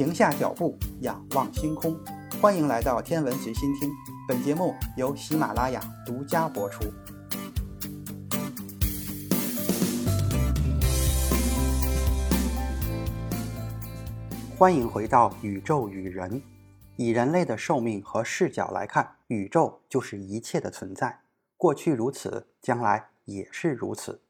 停下脚步，仰望星空。欢迎来到天文随心听，本节目由喜马拉雅独家播出。欢迎回到宇宙与人。以人类的寿命和视角来看，宇宙就是一切的存在，过去如此，将来也是如此。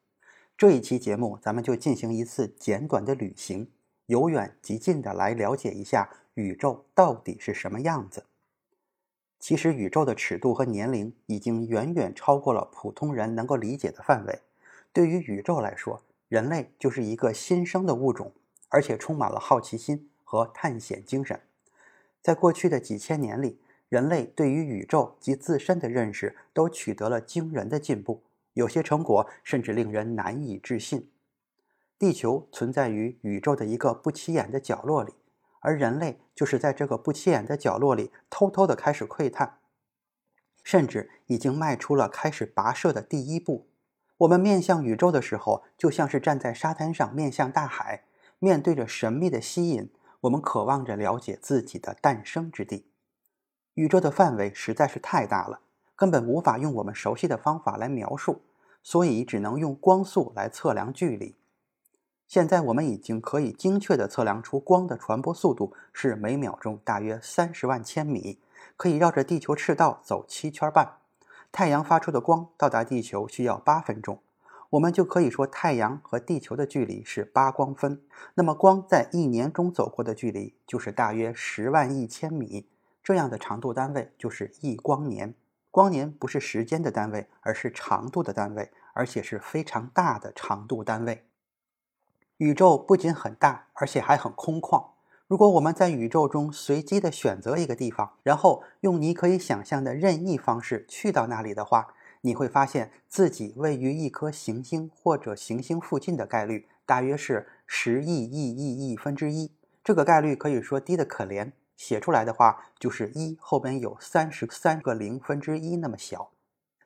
这一期节目，咱们就进行一次简短的旅行，由远及近的来了解一下宇宙到底是什么样子。其实，宇宙的尺度和年龄已经远远超过了普通人能够理解的范围。对于宇宙来说，人类就是一个新生的物种，而且充满了好奇心和探险精神。在过去的几千年里，人类对于宇宙及自身的认识都取得了惊人的进步，有些成果甚至令人难以置信。地球存在于宇宙的一个不起眼的角落里，而人类就是在这个不起眼的角落里偷偷的开始窥探，甚至已经迈出了开始跋涉的第一步。我们面向宇宙的时候，就像是站在沙滩上面向大海，面对着神秘的吸引。我们渴望着了解自己的诞生之地。宇宙的范围实在是太大了，根本无法用我们熟悉的方法来描述，所以只能用光速来测量距离。现在我们已经可以精确地测量出光的传播速度是每秒钟大约三十万千米，可以绕着地球赤道走七圈半。太阳发出的光到达地球需要八分钟。我们就可以说，太阳和地球的距离是八光分。那么，光在一年中走过的距离就是大约十万亿千米。这样的长度单位就是一光年。光年不是时间的单位，而是长度的单位，而且是非常大的长度单位。宇宙不仅很大，而且还很空旷。如果我们在宇宙中随机的选择一个地方，然后用你可以想象的任意方式去到那里的话，你会发现自己位于一颗行星或者行星附近的概率大约是十亿亿亿亿分之一。这个概率可以说低得可怜，写出来的话就是一后边有三十三个零分之一那么小。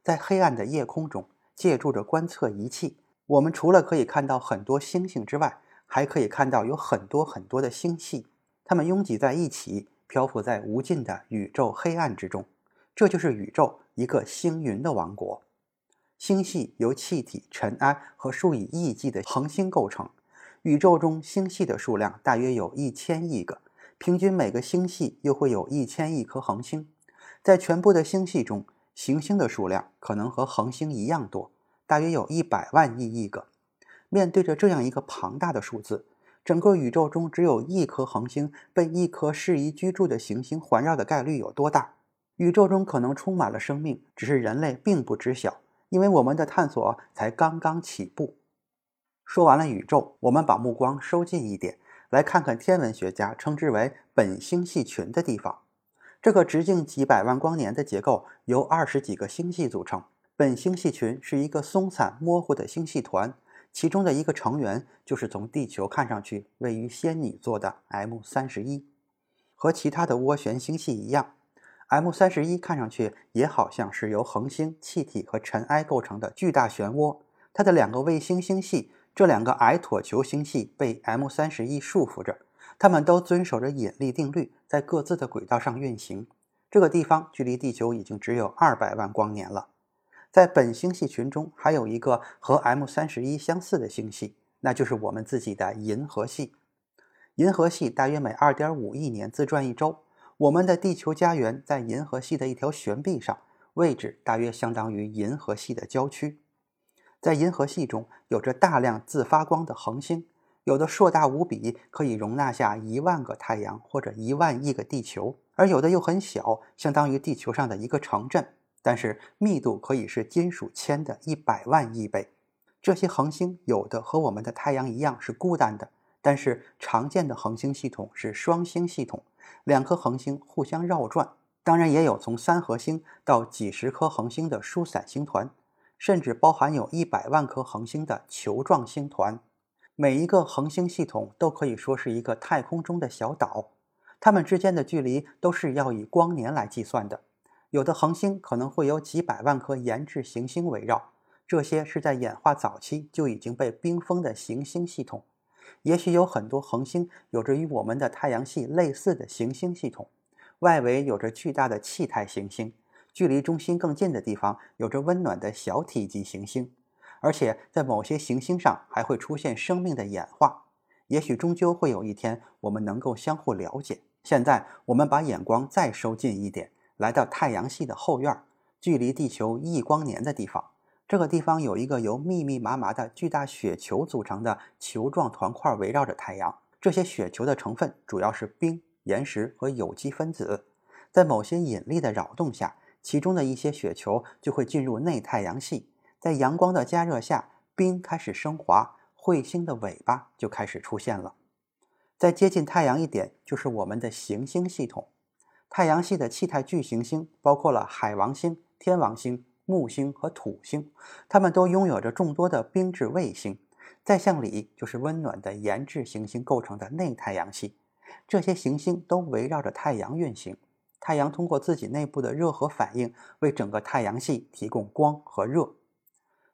在黑暗的夜空中，借助着观测仪器，我们除了可以看到很多星星之外，还可以看到有很多很多的星系，它们拥挤在一起，漂浮在无尽的宇宙黑暗之中。这就是宇宙。一个星云的王国，星系由气体、尘埃和数以亿计的恒星构成。宇宙中星系的数量大约有一千亿个，平均每个星系又会有一千亿颗恒星。在全部的星系中，行星的数量可能和恒星一样多，大约有一百万亿亿个。面对着这样一个庞大的数字，整个宇宙中只有一颗恒星被一颗适宜居住的行星环绕的概率有多大？宇宙中可能充满了生命，只是人类并不知晓，因为我们的探索才刚刚起步。说完了宇宙，我们把目光收近一点，来看看天文学家称之为本星系群的地方。这个直径几百万光年的结构由二十几个星系组成。本星系群是一个松散模糊的星系团，其中的一个成员就是从地球看上去位于仙女座的 M 三十一。和其他的涡旋星系一样。M 三十一看上去也好像是由恒星、气体和尘埃构成的巨大漩涡。它的两个卫星星系，这两个矮椭球星系被 M 三十一束缚着，它们都遵守着引力定律，在各自的轨道上运行。这个地方距离地球已经只有二百万光年了。在本星系群中，还有一个和 M 三十一相似的星系，那就是我们自己的银河系。银河系大约每二点五亿年自转一周。我们的地球家园在银河系的一条悬臂上，位置大约相当于银河系的郊区。在银河系中，有着大量自发光的恒星，有的硕大无比，可以容纳下一万个太阳或者一万亿个地球；而有的又很小，相当于地球上的一个城镇，但是密度可以是金属铅的一百万亿倍。这些恒星有的和我们的太阳一样是孤单的，但是常见的恒星系统是双星系统。两颗恒星互相绕转，当然也有从三合星到几十颗恒星的疏散星团，甚至包含有一百万颗恒星的球状星团。每一个恒星系统都可以说是一个太空中的小岛，它们之间的距离都是要以光年来计算的。有的恒星可能会有几百万颗研制行星围绕，这些是在演化早期就已经被冰封的行星系统。也许有很多恒星有着与我们的太阳系类似的行星系统，外围有着巨大的气态行星，距离中心更近的地方有着温暖的小体积行星，而且在某些行星上还会出现生命的演化。也许终究会有一天，我们能够相互了解。现在，我们把眼光再收近一点，来到太阳系的后院，距离地球一光年的地方。这个地方有一个由密密麻麻的巨大雪球组成的球状团块围绕着太阳。这些雪球的成分主要是冰、岩石和有机分子。在某些引力的扰动下，其中的一些雪球就会进入内太阳系。在阳光的加热下，冰开始升华，彗星的尾巴就开始出现了。再接近太阳一点，就是我们的行星系统。太阳系的气态巨行星包括了海王星、天王星。木星和土星，它们都拥有着众多的冰质卫星。再向里就是温暖的岩质行星构成的内太阳系，这些行星都围绕着太阳运行。太阳通过自己内部的热核反应，为整个太阳系提供光和热。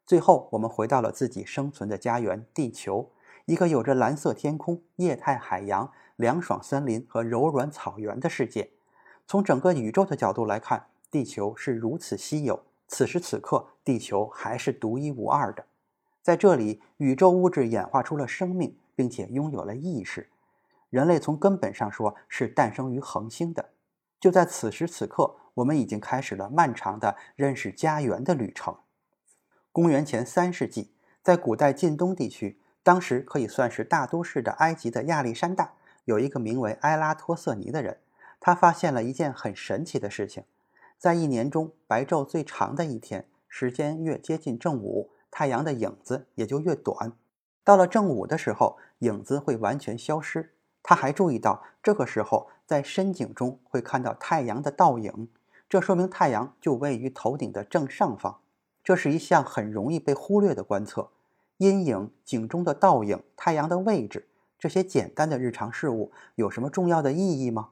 最后，我们回到了自己生存的家园——地球，一个有着蓝色天空、液态海洋、凉爽森林和柔软草原的世界。从整个宇宙的角度来看，地球是如此稀有。此时此刻，地球还是独一无二的。在这里，宇宙物质演化出了生命，并且拥有了意识。人类从根本上说是诞生于恒星的。就在此时此刻，我们已经开始了漫长的认识家园的旅程。公元前三世纪，在古代近东地区，当时可以算是大都市的埃及的亚历山大，有一个名为埃拉托瑟尼的人，他发现了一件很神奇的事情。在一年中，白昼最长的一天，时间越接近正午，太阳的影子也就越短。到了正午的时候，影子会完全消失。他还注意到，这个时候在深井中会看到太阳的倒影，这说明太阳就位于头顶的正上方。这是一项很容易被忽略的观测。阴影、井中的倒影、太阳的位置，这些简单的日常事物有什么重要的意义吗？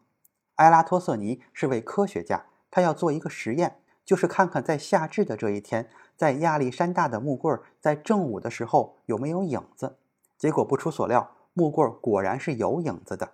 埃拉托瑟尼是位科学家。他要做一个实验，就是看看在夏至的这一天，在亚历山大的木棍在正午的时候有没有影子。结果不出所料，木棍果然是有影子的。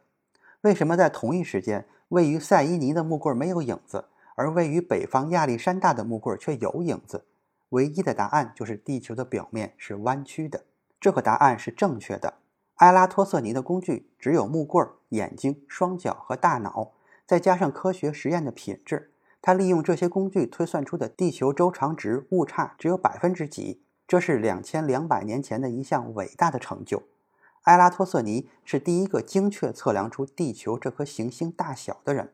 为什么在同一时间，位于塞伊尼的木棍没有影子，而位于北方亚历山大的木棍却有影子？唯一的答案就是地球的表面是弯曲的。这个答案是正确的。埃拉托瑟尼的工具只有木棍、眼睛、双脚和大脑，再加上科学实验的品质。他利用这些工具推算出的地球周长值误差只有百分之几，这是两千两百年前的一项伟大的成就。埃拉托瑟尼是第一个精确测量出地球这颗行星大小的人。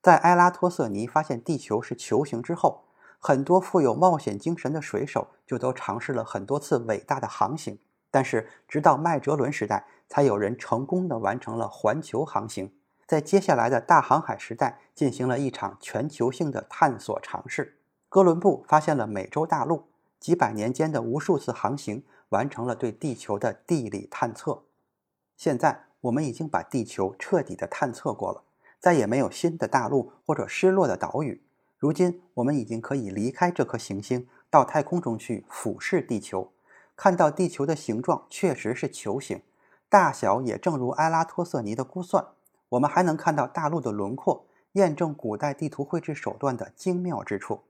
在埃拉托瑟尼发现地球是球形之后，很多富有冒险精神的水手就都尝试了很多次伟大的航行，但是直到麦哲伦时代，才有人成功的完成了环球航行。在接下来的大航海时代，进行了一场全球性的探索尝试。哥伦布发现了美洲大陆，几百年间的无数次航行，完成了对地球的地理探测。现在，我们已经把地球彻底的探测过了，再也没有新的大陆或者失落的岛屿。如今，我们已经可以离开这颗行星，到太空中去俯视地球，看到地球的形状确实是球形，大小也正如埃拉托瑟尼的估算。我们还能看到大陆的轮廓，验证古代地图绘制手段的精妙之处。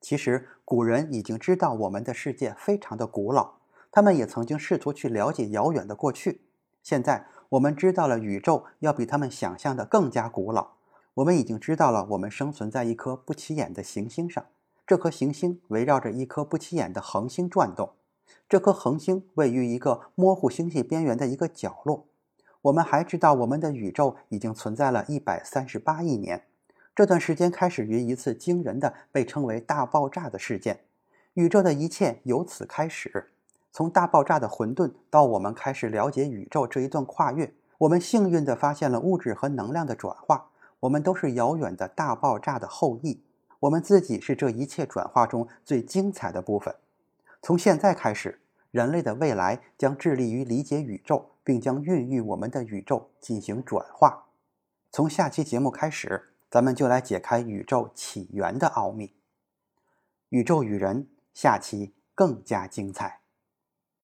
其实，古人已经知道我们的世界非常的古老，他们也曾经试图去了解遥远的过去。现在，我们知道了宇宙要比他们想象的更加古老。我们已经知道了，我们生存在一颗不起眼的行星上，这颗行星围绕着一颗不起眼的恒星转动，这颗恒星位于一个模糊星系边缘的一个角落。我们还知道，我们的宇宙已经存在了一百三十八亿年。这段时间开始于一次惊人的被称为“大爆炸”的事件，宇宙的一切由此开始。从大爆炸的混沌到我们开始了解宇宙这一段跨越，我们幸运地发现了物质和能量的转化。我们都是遥远的大爆炸的后裔，我们自己是这一切转化中最精彩的部分。从现在开始，人类的未来将致力于理解宇宙。并将孕育我们的宇宙进行转化。从下期节目开始，咱们就来解开宇宙起源的奥秘。宇宙与人，下期更加精彩。